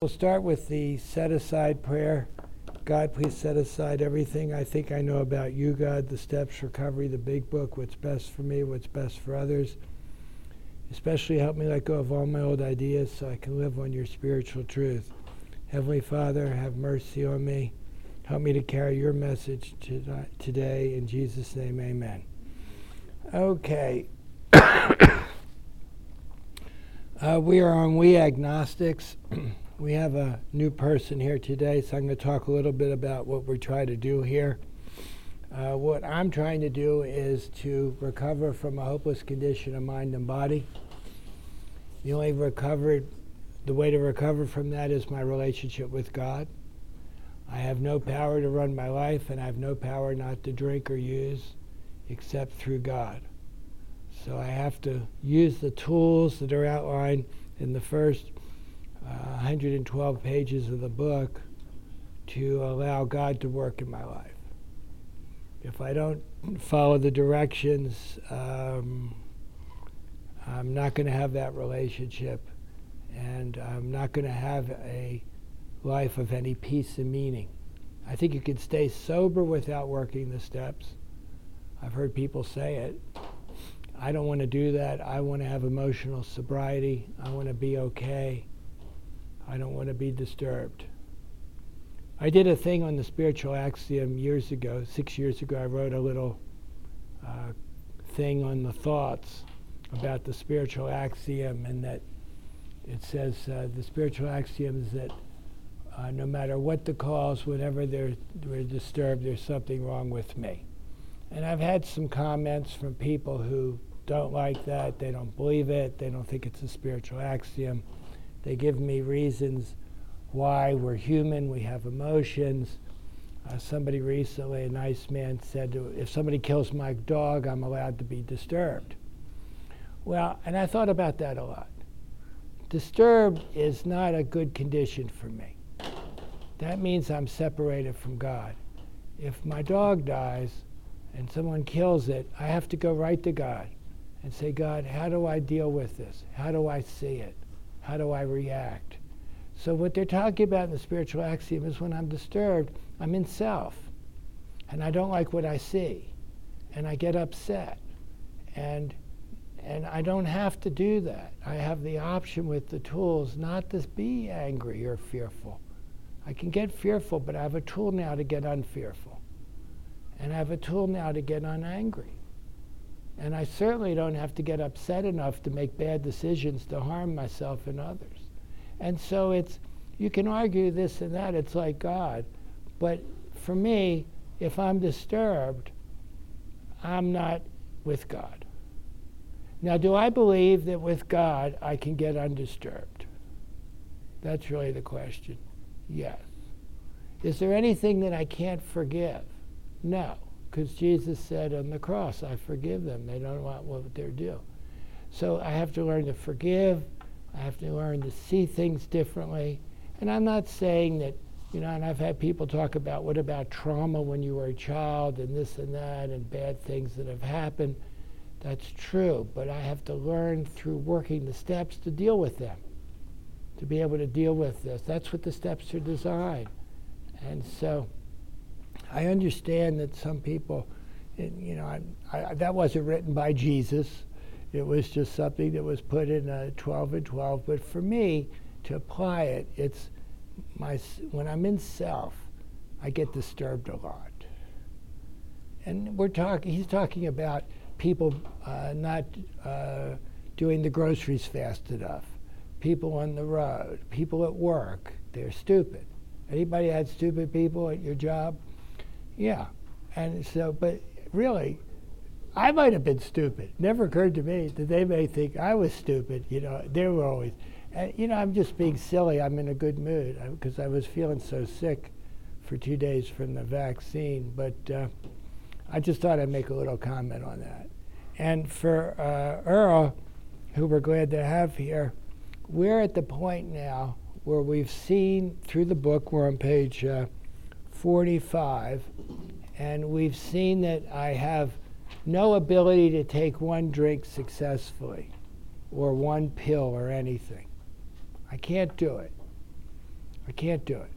We'll start with the set aside prayer. God, please set aside everything I think I know about you, God, the steps, recovery, the big book, what's best for me, what's best for others. Especially help me let go of all my old ideas so I can live on your spiritual truth. Heavenly Father, have mercy on me. Help me to carry your message today. In Jesus' name, amen. Okay. uh, we are on We Agnostics. We have a new person here today, so I'm going to talk a little bit about what we try to do here. Uh, what I'm trying to do is to recover from a hopeless condition of mind and body. The only recovered, the way to recover from that is my relationship with God. I have no power to run my life, and I have no power not to drink or use except through God. So I have to use the tools that are outlined in the first 112 pages of the book to allow God to work in my life. If I don't follow the directions, um, I'm not going to have that relationship, and I'm not going to have a life of any peace and meaning. I think you can stay sober without working the steps. I've heard people say it. I don't want to do that. I want to have emotional sobriety. I want to be okay. I don't want to be disturbed. I did a thing on the spiritual axiom years ago, six years ago. I wrote a little uh, thing on the thoughts about the spiritual axiom, and that it says uh, the spiritual axiom is that uh, no matter what the cause, whenever they're, they're disturbed, there's something wrong with me. And I've had some comments from people who don't like that, they don't believe it, they don't think it's a spiritual axiom. They give me reasons why we're human, we have emotions. Uh, somebody recently, a nice man, said, if somebody kills my dog, I'm allowed to be disturbed. Well, and I thought about that a lot. Disturbed is not a good condition for me. That means I'm separated from God. If my dog dies and someone kills it, I have to go right to God and say, God, how do I deal with this? How do I see it? How do I react? So, what they're talking about in the spiritual axiom is when I'm disturbed, I'm in self. And I don't like what I see. And I get upset. And, and I don't have to do that. I have the option with the tools not to be angry or fearful. I can get fearful, but I have a tool now to get unfearful. And I have a tool now to get unangry. And I certainly don't have to get upset enough to make bad decisions to harm myself and others. And so it's, you can argue this and that, it's like God. But for me, if I'm disturbed, I'm not with God. Now, do I believe that with God I can get undisturbed? That's really the question. Yes. Is there anything that I can't forgive? No because Jesus said on the cross, I forgive them. They don't want what they're due. So I have to learn to forgive. I have to learn to see things differently. And I'm not saying that, you know, and I've had people talk about what about trauma when you were a child and this and that and bad things that have happened. That's true. But I have to learn through working the steps to deal with them, to be able to deal with this. That's what the steps are designed. And so I understand that some people, you know, I, I, that wasn't written by Jesus. It was just something that was put in a 12 and 12. But for me, to apply it, it's my when I'm in self, I get disturbed a lot. And we're talking. He's talking about people uh, not uh, doing the groceries fast enough, people on the road, people at work. They're stupid. Anybody had stupid people at your job? Yeah. And so, but really, I might have been stupid. Never occurred to me that they may think I was stupid. You know, they were always, and you know, I'm just being silly. I'm in a good mood because I was feeling so sick for two days from the vaccine. But uh, I just thought I'd make a little comment on that. And for uh, Earl, who we're glad to have here, we're at the point now where we've seen through the book, we're on page uh, 45, and we've seen that I have no ability to take one drink successfully or one pill or anything. I can't do it. I can't do it.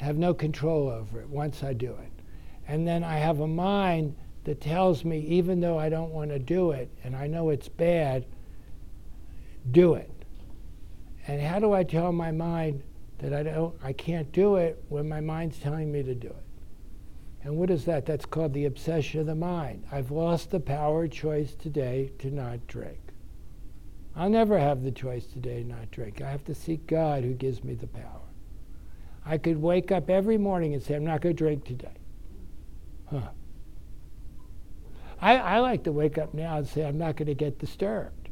I have no control over it once I do it. And then I have a mind that tells me, even though I don't want to do it and I know it's bad, do it. And how do I tell my mind that I don't I can't do it when my mind's telling me to do it? And what is that? That's called the obsession of the mind. I've lost the power choice today to not drink. I'll never have the choice today to not drink. I have to seek God who gives me the power. I could wake up every morning and say, I'm not going to drink today. Huh. I, I like to wake up now and say, I'm not going to get disturbed.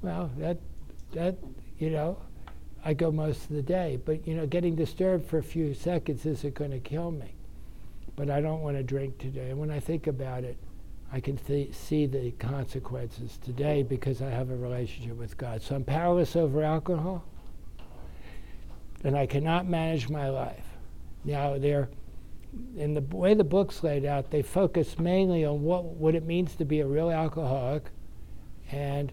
Well, that, that, you know, I go most of the day. But, you know, getting disturbed for a few seconds isn't going to kill me. But I don't want to drink today. And when I think about it, I can th- see the consequences today because I have a relationship with God. So I'm powerless over alcohol, and I cannot manage my life. Now, they're in the way the book's laid out, they focus mainly on what, what it means to be a real alcoholic. And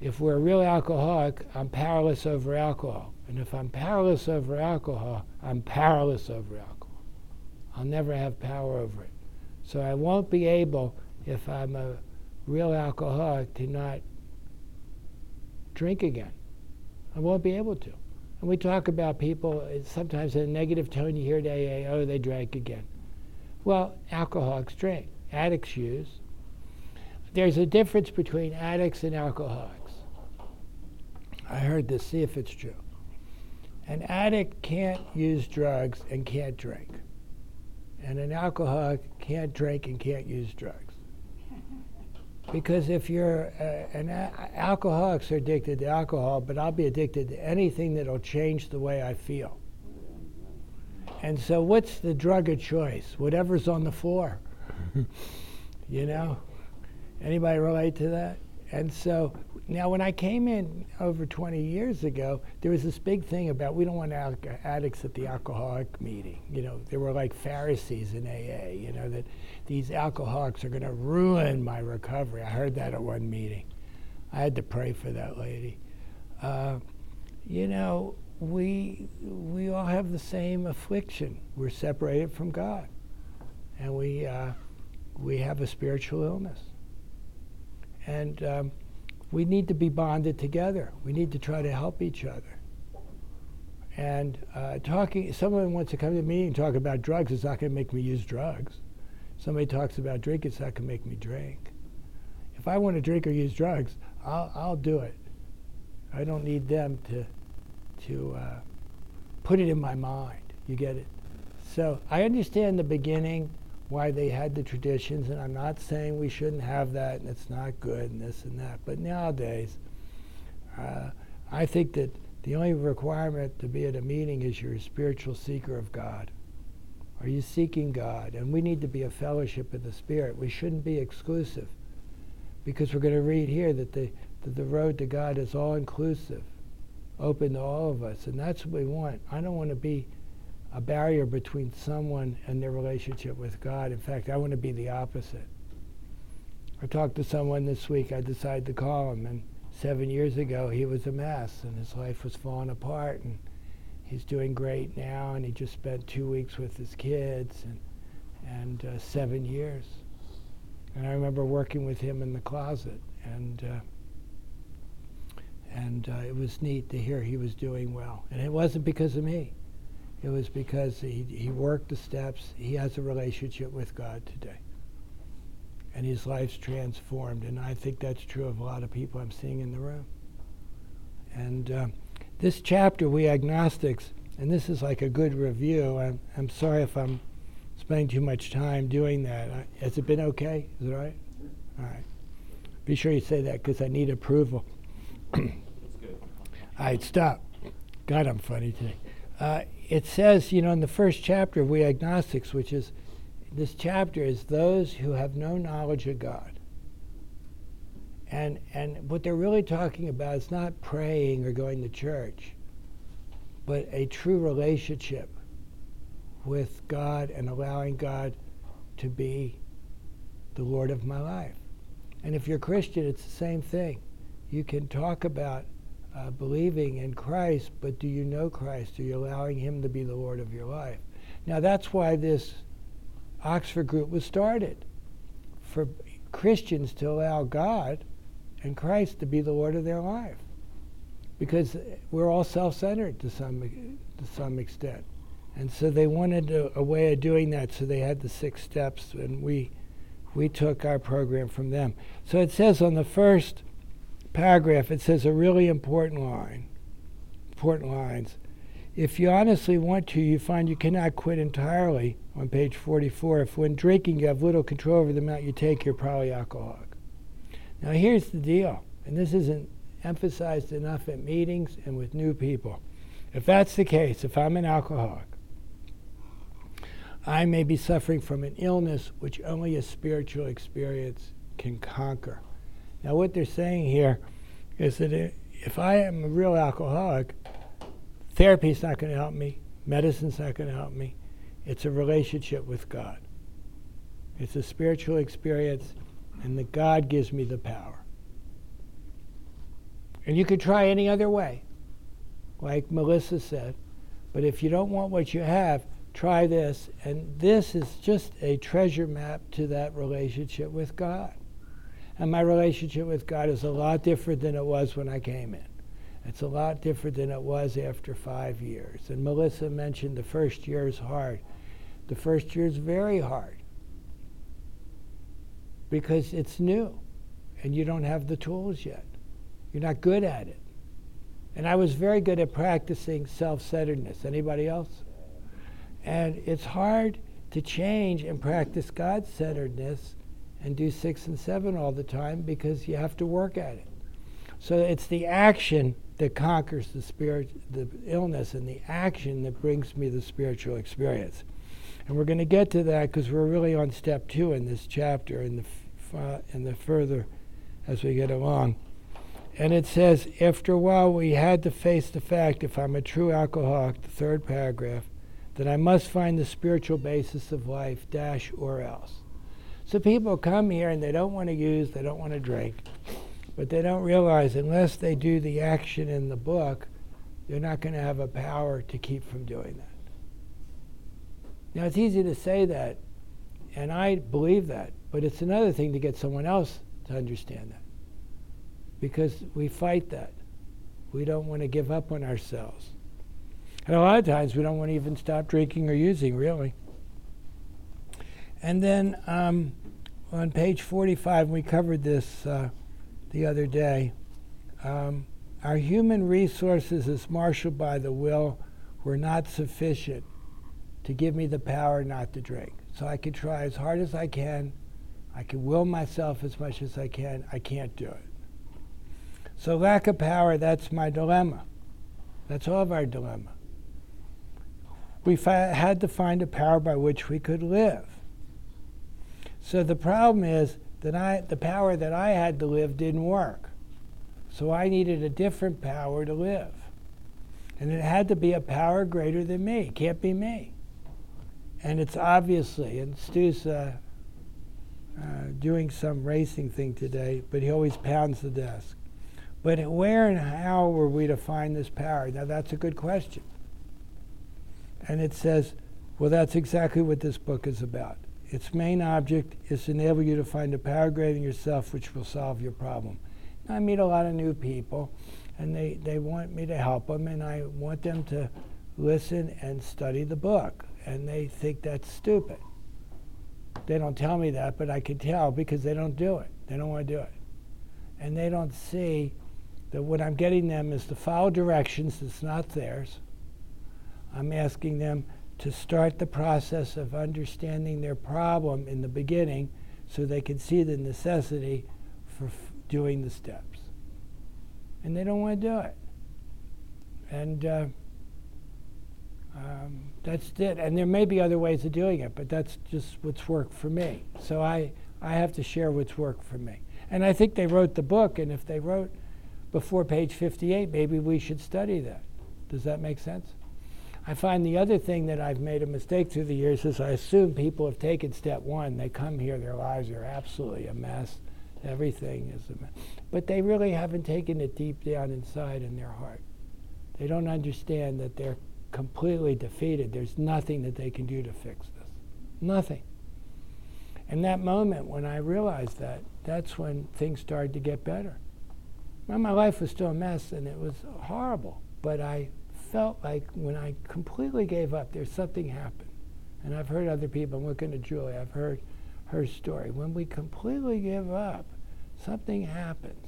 if we're a real alcoholic, I'm powerless over alcohol. And if I'm powerless over alcohol, I'm powerless over alcohol. I'll never have power over it. So I won't be able, if I'm a real alcoholic, to not drink again. I won't be able to. And we talk about people, sometimes in a negative tone, you hear at AA, oh, they drank again. Well, alcoholics drink, addicts use. There's a difference between addicts and alcoholics. I heard this, see if it's true. An addict can't use drugs and can't drink. And an alcoholic can't drink and can't use drugs. Because if you're uh, an a- alcoholics are addicted to alcohol, but I'll be addicted to anything that'll change the way I feel. And so, what's the drug of choice? Whatever's on the floor. you know, anybody relate to that? And so now, when I came in over 20 years ago, there was this big thing about we don't want al- addicts at the alcoholic meeting. You know, there were like Pharisees in AA. You know that these alcoholics are going to ruin my recovery. I heard that at one meeting. I had to pray for that lady. Uh, you know, we we all have the same affliction. We're separated from God, and we uh, we have a spiritual illness, and um, we need to be bonded together. We need to try to help each other. And uh, talking, someone wants to come to me and talk about drugs. It's not going to make me use drugs. Somebody talks about drink. It's not going to make me drink. If I want to drink or use drugs, I'll, I'll do it. I don't need them to to uh, put it in my mind. You get it? So I understand the beginning why they had the traditions, and I'm not saying we shouldn't have that and it's not good and this and that. But nowadays, uh, I think that the only requirement to be at a meeting is you're a spiritual seeker of God. Are you seeking God? And we need to be a fellowship of the Spirit. We shouldn't be exclusive because we're going to read here that the, that the road to God is all inclusive, open to all of us. And that's what we want. I don't want to be a barrier between someone and their relationship with God. In fact, I want to be the opposite. I talked to someone this week, I decided to call him, and seven years ago he was a mess and his life was falling apart and he's doing great now and he just spent two weeks with his kids and, and uh, seven years. And I remember working with him in the closet and uh, and uh, it was neat to hear he was doing well. And it wasn't because of me. It was because he, he worked the steps. He has a relationship with God today. And his life's transformed. And I think that's true of a lot of people I'm seeing in the room. And uh, this chapter, we agnostics, and this is like a good review. I'm, I'm sorry if I'm spending too much time doing that. I, has it been okay? Is it all right? All right. Be sure you say that because I need approval. all right, stop. God, I'm funny today. Uh, it says, you know, in the first chapter of We Agnostics, which is this chapter is those who have no knowledge of God. And, and what they're really talking about is not praying or going to church, but a true relationship with God and allowing God to be the Lord of my life. And if you're Christian, it's the same thing. You can talk about uh, believing in Christ, but do you know Christ? Are you allowing Him to be the Lord of your life? Now, that's why this Oxford group was started for Christians to allow God and Christ to be the Lord of their life. Because we're all self centered to some, to some extent. And so they wanted a, a, way of doing that, so they had the six steps, and we, we took our program from them. So it says on the first paragraph, it says a really important line, important lines. If you honestly want to, you find you cannot quit entirely on page 44. If when drinking you have little control over the amount you take, you're probably alcoholic. Now, here's the deal, and this isn't emphasized enough at meetings and with new people. If that's the case, if I'm an alcoholic, I may be suffering from an illness which only a spiritual experience can conquer. Now, what they're saying here is that if I am a real alcoholic, therapy is not going to help me, medicine's not going to help me. It's a relationship with God. It's a spiritual experience, and that God gives me the power. And you could try any other way, like Melissa said. But if you don't want what you have, try this. And this is just a treasure map to that relationship with God. And my relationship with God is a lot different than it was when I came in. It's a lot different than it was after five years. And Melissa mentioned the first year is hard. The first year is very hard because it's new and you don't have the tools yet. You're not good at it. And I was very good at practicing self-centeredness. Anybody else? And it's hard to change and practice God-centeredness and do six and seven all the time because you have to work at it. So it's the action that conquers the spirit, the illness, and the action that brings me the spiritual experience. And we're going to get to that because we're really on step two in this chapter, in the f- in the further as we get along. And it says, after a while, we had to face the fact, if I'm a true alcoholic, the third paragraph, that I must find the spiritual basis of life, dash or else. So people come here and they don't want to use, they don't want to drink, but they don't realize unless they do the action in the book, they're not going to have a power to keep from doing that. Now, it's easy to say that, and I believe that, but it's another thing to get someone else to understand that. Because we fight that. We don't want to give up on ourselves. And a lot of times we don't want to even stop drinking or using, really. And then um, on page 45, we covered this uh, the other day. Um, our human resources, as marshaled by the will, were not sufficient to give me the power not to drink. So I can try as hard as I can. I can will myself as much as I can. I can't do it. So lack of power, that's my dilemma. That's all of our dilemma. We fi- had to find a power by which we could live. So the problem is that I, the power that I had to live didn't work. So I needed a different power to live. And it had to be a power greater than me. It can't be me. And it's obviously, and Stu's uh, uh, doing some racing thing today, but he always pounds the desk. But where and how were we to find this power? Now, that's a good question. And it says, well, that's exactly what this book is about. Its main object is to enable you to find a power greater than yourself which will solve your problem. I meet a lot of new people, and they, they want me to help them, and I want them to listen and study the book and they think that's stupid. They don't tell me that, but I can tell because they don't do it. They don't want to do it. And they don't see that what I'm getting them is to follow directions that's not theirs. I'm asking them to start the process of understanding their problem in the beginning so they can see the necessity for f- doing the steps. And they don't want to do it. And uh, um, that's it. And there may be other ways of doing it, but that's just what's worked for me. So I, I have to share what's worked for me. And I think they wrote the book, and if they wrote before page 58, maybe we should study that. Does that make sense? I find the other thing that I've made a mistake through the years is I assume people have taken step one. They come here, their lives are absolutely a mess. Everything is a mess. But they really haven't taken it deep down inside in their heart. They don't understand that they're completely defeated. There's nothing that they can do to fix this. Nothing. And that moment when I realized that, that's when things started to get better. Well, my life was still a mess and it was horrible. But I felt like when I completely gave up, there's something happened. And I've heard other people, I'm looking at Julie, I've heard her story. When we completely give up, something happens.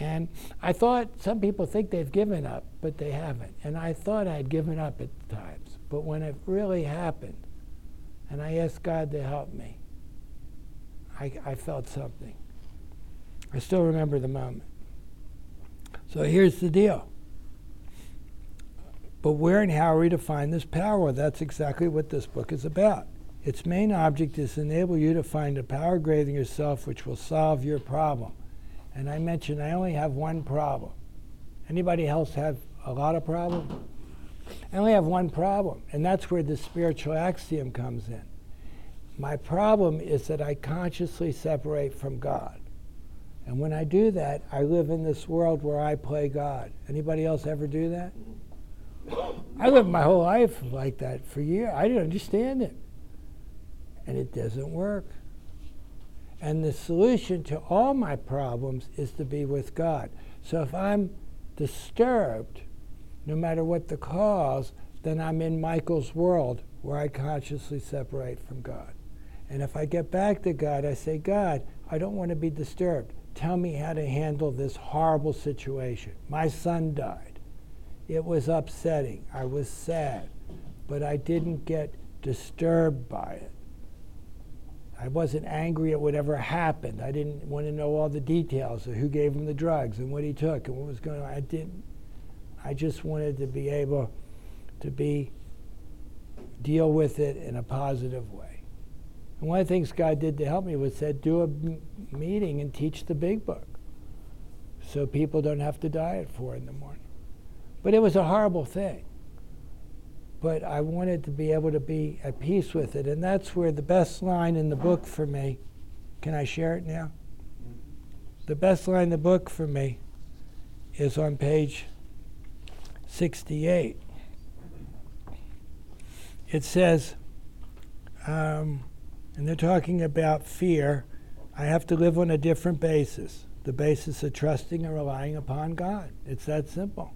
And I thought some people think they've given up, but they haven't. And I thought I'd given up at times. But when it really happened, and I asked God to help me, I, I felt something. I still remember the moment. So here's the deal. But where and how are we to find this power? That's exactly what this book is about. Its main object is to enable you to find a power greater than yourself which will solve your problem. And I mentioned I only have one problem. Anybody else have a lot of problems? I only have one problem, and that's where the spiritual axiom comes in. My problem is that I consciously separate from God. And when I do that, I live in this world where I play God. Anybody else ever do that? I lived my whole life like that for years. I didn't understand it. And it doesn't work. And the solution to all my problems is to be with God. So if I'm disturbed, no matter what the cause, then I'm in Michael's world where I consciously separate from God. And if I get back to God, I say, God, I don't want to be disturbed. Tell me how to handle this horrible situation. My son died. It was upsetting. I was sad. But I didn't get disturbed by it. I wasn't angry at whatever happened. I didn't want to know all the details of who gave him the drugs and what he took and what was going on. I didn't. I just wanted to be able to be deal with it in a positive way. And one of the things God did to help me was said, do a m- meeting and teach the big book, so people don't have to die at four in the morning. But it was a horrible thing but I wanted to be able to be at peace with it. And that's where the best line in the book for me can I share it now? The best line in the book for me is on page 68. It says, um, and they're talking about fear. I have to live on a different basis the basis of trusting and relying upon God. It's that simple.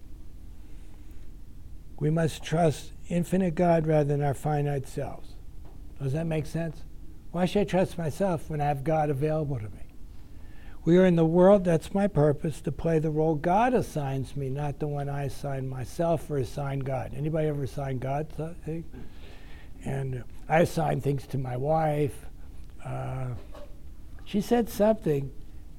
We must trust infinite God rather than our finite selves. Does that make sense? Why should I trust myself when I have God available to me? We are in the world, that's my purpose, to play the role God assigns me, not the one I assign myself or assign God. Anybody ever assign God something? And I assign things to my wife. Uh, she said something,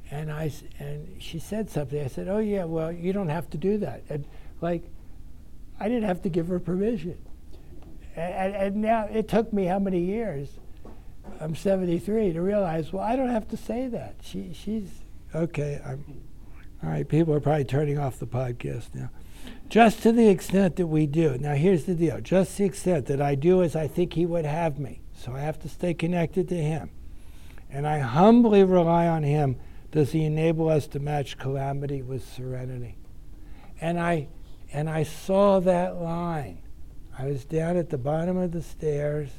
and I and she said something. I said, "Oh yeah, well you don't have to do that." And like, I didn't have to give her permission. And, and, now it took me how many years? I'm 73 to realize, well, I don't have to say that. She, she's okay. I'm all right. People are probably turning off the podcast now. Just to the extent that we do. Now, here's the deal. Just the extent that I do as I think He would have me. So I have to stay connected to Him, and I humbly rely on Him. Does He enable us to match calamity with serenity? And I and I saw that line. I was down at the bottom of the stairs.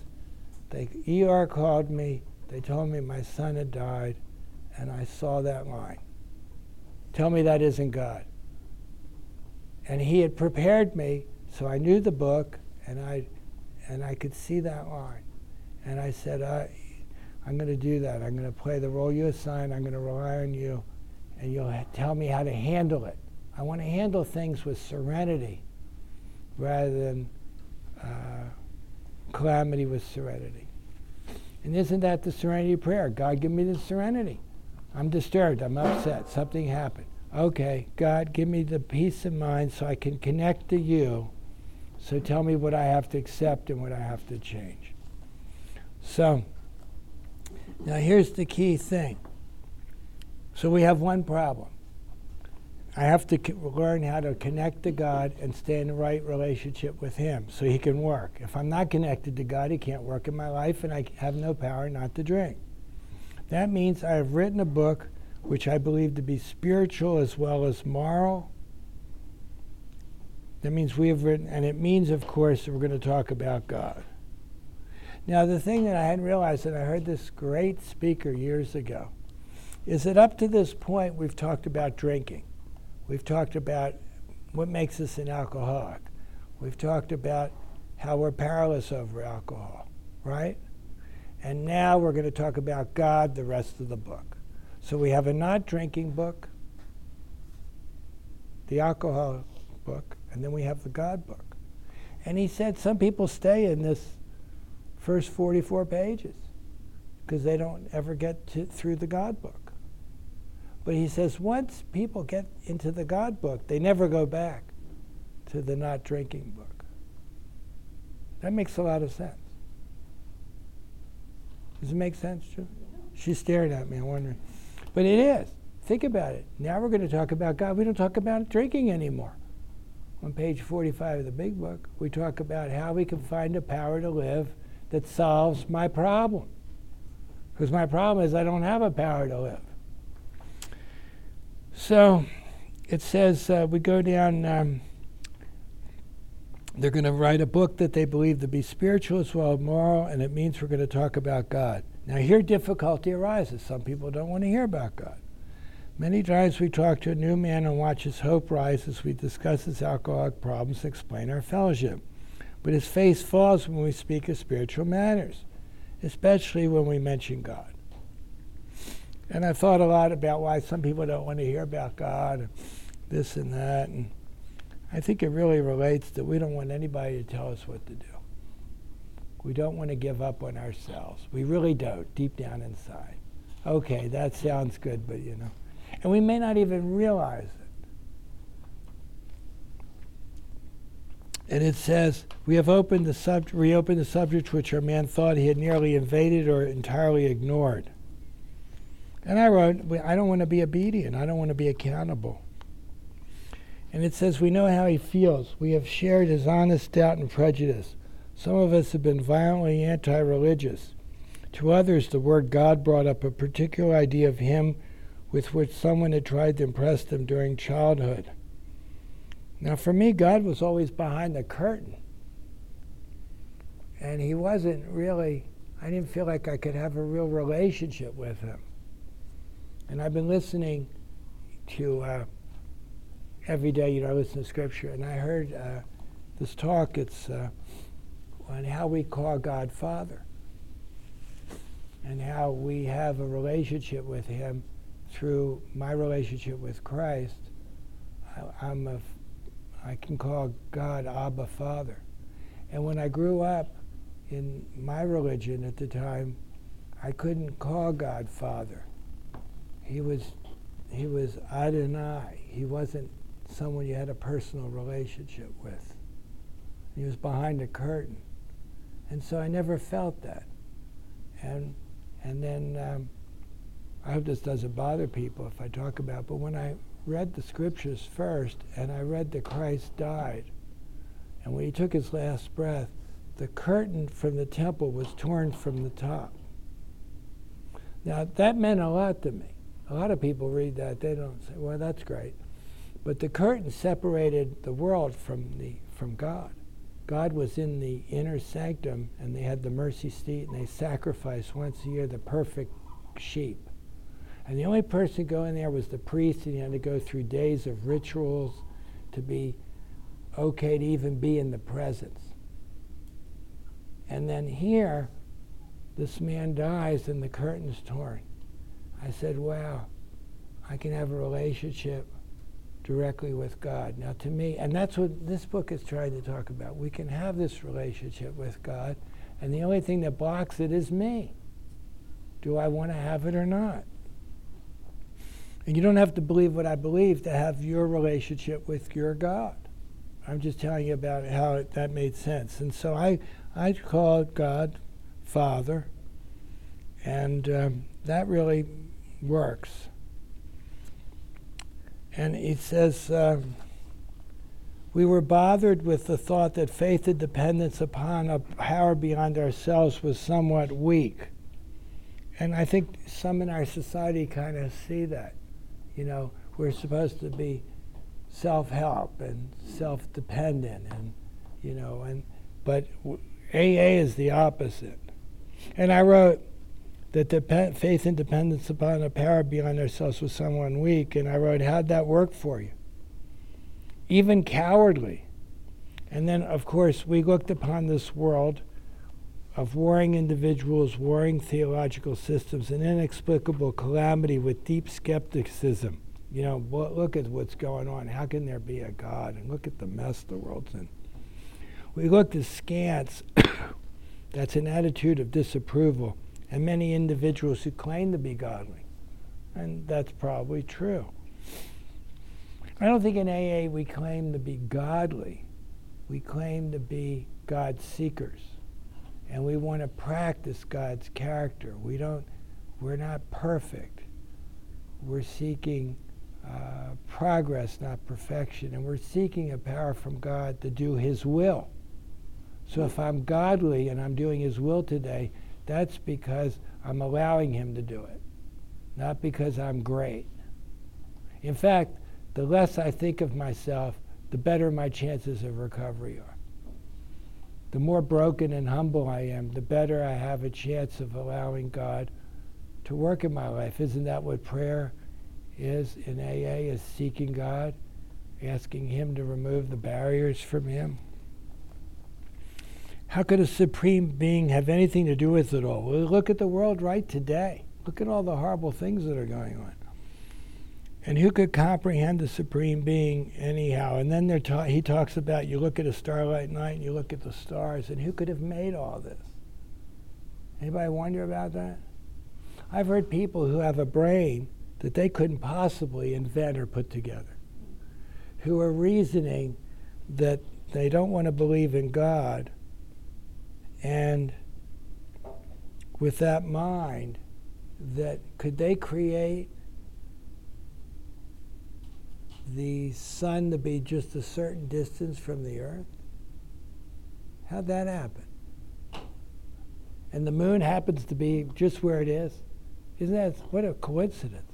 The ER called me. They told me my son had died, and I saw that line. Tell me that isn't God. And he had prepared me, so I knew the book, and I, and I could see that line. And I said, I, I'm going to do that. I'm going to play the role you assign. I'm going to rely on you, and you'll tell me how to handle it. I want to handle things with serenity rather than uh, calamity with serenity. And isn't that the serenity prayer? God, give me the serenity. I'm disturbed. I'm upset. Something happened. Okay, God, give me the peace of mind so I can connect to you. So tell me what I have to accept and what I have to change. So, now here's the key thing. So we have one problem. I have to learn how to connect to God and stay in the right relationship with Him so He can work. If I'm not connected to God, He can't work in my life, and I have no power not to drink. That means I have written a book which I believe to be spiritual as well as moral. That means we have written, and it means, of course, that we're going to talk about God. Now, the thing that I hadn't realized, and I heard this great speaker years ago, is that up to this point, we've talked about drinking. We've talked about what makes us an alcoholic. We've talked about how we're powerless over alcohol, right? And now we're going to talk about God the rest of the book. So we have a not drinking book, the alcohol book, and then we have the God book. And he said some people stay in this first 44 pages because they don't ever get to, through the God book. But he says once people get into the God book, they never go back to the not drinking book. That makes a lot of sense. Does it make sense, Joe? She's staring at me, I'm wondering. But it is. Think about it. Now we're going to talk about God. We don't talk about drinking anymore. On page 45 of the big book, we talk about how we can find a power to live that solves my problem. Because my problem is I don't have a power to live. So it says uh, we go down. Um, they're going to write a book that they believe to be spiritual as well as moral, and it means we're going to talk about God. Now, here difficulty arises. Some people don't want to hear about God. Many times we talk to a new man and watch his hope rise as we discuss his alcoholic problems and explain our fellowship. But his face falls when we speak of spiritual matters, especially when we mention God. And I've thought a lot about why some people don't want to hear about God, and this and that. And I think it really relates that we don't want anybody to tell us what to do. We don't want to give up on ourselves. We really don't, deep down inside. Okay, that sounds good, but you know. And we may not even realize it. And it says, We have opened the sub- reopened the subjects which our man thought he had nearly invaded or entirely ignored. And I wrote, I don't want to be obedient. I don't want to be accountable. And it says, We know how he feels. We have shared his honest doubt and prejudice. Some of us have been violently anti religious. To others, the word God brought up a particular idea of him with which someone had tried to impress them during childhood. Now, for me, God was always behind the curtain. And he wasn't really, I didn't feel like I could have a real relationship with him. And I've been listening to uh, every day, you know, I listen to scripture, and I heard uh, this talk. It's uh, on how we call God Father, and how we have a relationship with Him through my relationship with Christ. I, I'm a, I can call God Abba Father, and when I grew up in my religion at the time, I couldn't call God Father. He was, he was Adonai. He wasn't someone you had a personal relationship with. He was behind a curtain. And so I never felt that. And, and then um, I hope this doesn't bother people if I talk about, but when I read the scriptures first and I read that Christ died, and when he took his last breath, the curtain from the temple was torn from the top. Now, that meant a lot to me. A lot of people read that, they don't say, well, that's great. But the curtain separated the world from, the, from God. God was in the inner sanctum, and they had the mercy seat, and they sacrificed once a year the perfect sheep. And the only person going there was the priest, and he had to go through days of rituals to be okay to even be in the presence. And then here, this man dies, and the curtain's torn. I said, wow, I can have a relationship directly with God. Now, to me, and that's what this book is trying to talk about. We can have this relationship with God, and the only thing that blocks it is me. Do I want to have it or not? And you don't have to believe what I believe to have your relationship with your God. I'm just telling you about how it, that made sense. And so I, I call God Father, and um, that really works. And it says, uh, We were bothered with the thought that faith and dependence upon a power beyond ourselves was somewhat weak. and I think some in our society kind of see that. You know, we're supposed to be self-help and self-dependent, and you know, and but AA is the opposite. And I wrote that the faith and dependence upon a power beyond ourselves was someone weak, and I wrote, how'd that work for you? Even cowardly. And then, of course, we looked upon this world of warring individuals, warring theological systems, an inexplicable calamity with deep skepticism. You know, look at what's going on. How can there be a God? And look at the mess the world's in. We looked askance. That's an attitude of disapproval, and many individuals who claim to be godly. And that's probably true. I don't think in AA we claim to be godly. We claim to be God seekers and we want to practice God's character. We don't, we're not perfect. We're seeking uh, progress, not perfection, and we're seeking a power from God to do His will. So if I'm godly and I'm doing His will today, that's because I'm allowing Him to do it, not because I'm great. In fact, the less I think of myself, the better my chances of recovery are the more broken and humble I am, the better I have a chance of allowing God to work in my life. Isn't that what prayer is in AA? Is seeking God, asking Him to remove the barriers from Him? How could a supreme being have anything to do with it all? Well, look at the world right today. Look at all the horrible things that are going on. And who could comprehend the supreme being anyhow? And then ta- he talks about you look at a starlight night and you look at the stars, and who could have made all this? Anybody wonder about that? I've heard people who have a brain that they couldn't possibly invent or put together, who are reasoning that they don't want to believe in God, and with that mind, that could they create the sun to be just a certain distance from the earth? How'd that happen? And the moon happens to be just where it is. Isn't that what a coincidence?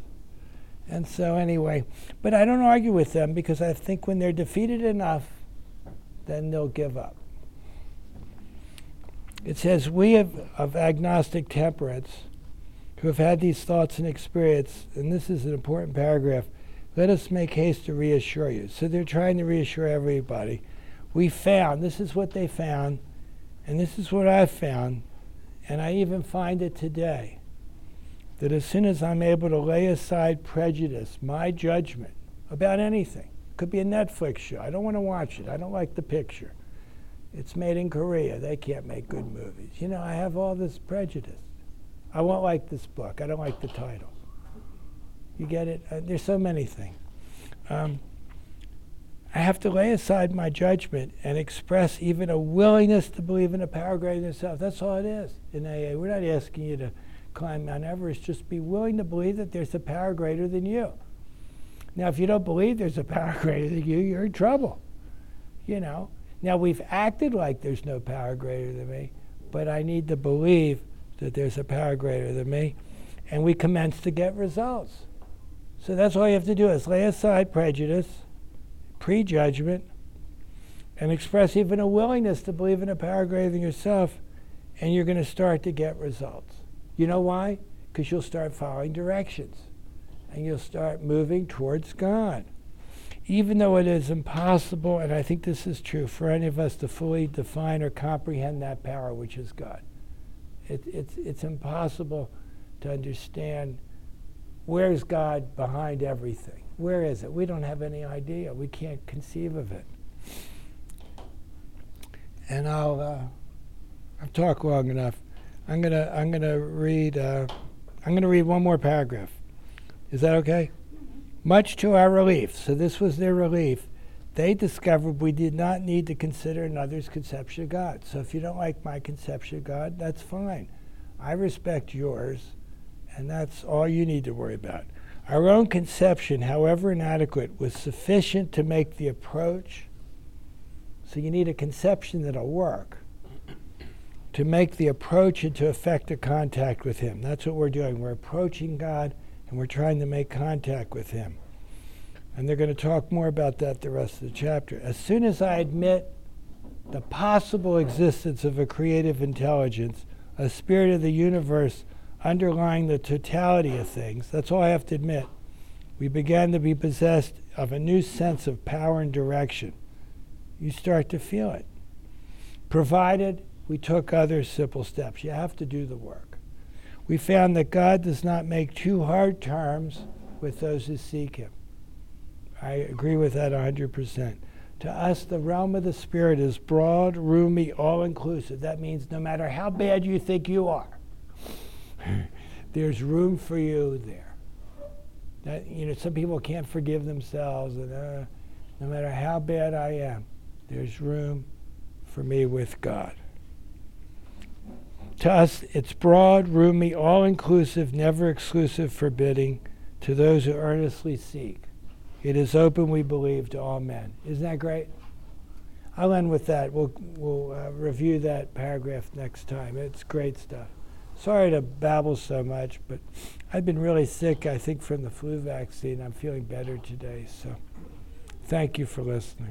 And so, anyway, but I don't argue with them because I think when they're defeated enough, then they'll give up. It says, We have, of agnostic temperance who have had these thoughts and experience, and this is an important paragraph let us make haste to reassure you. So they're trying to reassure everybody. We found, this is what they found, and this is what I found, and I even find it today, that as soon as I'm able to lay aside prejudice, my judgment about anything, could be a Netflix show. I don't want to watch it. I don't like the picture. It's made in Korea. They can't make good movies. You know, I have all this prejudice. I won't like this book. I don't like the title. You get it? Uh, there's so many things. Um, I have to lay aside my judgment and express even a willingness to believe in a power greater than yourself. That's all it is in AA. We're not asking you to climb Mount Everest. Just be willing to believe that there's a power greater than you. Now, if you don't believe there's a power greater than you, you're in trouble. You know. Now we've acted like there's no power greater than me, but I need to believe that there's a power greater than me, and we commence to get results. So that's all you have to do is lay aside prejudice, prejudgment, and express even a willingness to believe in a power greater than yourself, and you're going to start to get results. You know why? Because you'll start following directions and you'll start moving towards God. Even though it is impossible, and I think this is true, for any of us to fully define or comprehend that power which is God, it, it's, it's impossible to understand Where's God behind everything? Where is it? We don't have any idea. We can't conceive of it. And I'll uh, I've talked long enough. I'm gonna I'm gonna read uh, I'm gonna read one more paragraph. Is that okay? Much to our relief, so this was their relief, they discovered we did not need to consider another's conception of God. So if you don't like my conception of God, that's fine. I respect yours and that's all you need to worry about. Our own conception, however inadequate, was sufficient to make the approach. So you need a conception that'll work. to make the approach and to effect a contact with Him. That's what we're doing. We're approaching God and we're trying to make contact with Him. And they're going to talk more about that the rest of the chapter. As soon as I admit the possible existence of a creative intelligence, a spirit of the universe underlying the totality of things, that's all I have to admit. We began to be possessed of a new sense of power and direction. You start to feel it. Provided we took other simple steps. You have to do the work. We found that God does not make too hard terms with those who seek Him. I agree with that 100%. To us, the realm of the Spirit is broad, roomy, all inclusive. That means no matter how bad you think you are, there's room for you there. That, you know, some people can't forgive themselves, and uh, no matter how bad I am, there's room for me with God. To us, it's broad, roomy, all inclusive, never exclusive, forbidding to those who earnestly seek. It is open, we believe, to all men. Isn't that great? I'll end with that. We'll, we'll uh, review that paragraph next time. It's great stuff. Sorry to babble so much, but I've been really sick, I think, from the flu vaccine. I'm feeling better today, so thank you for listening.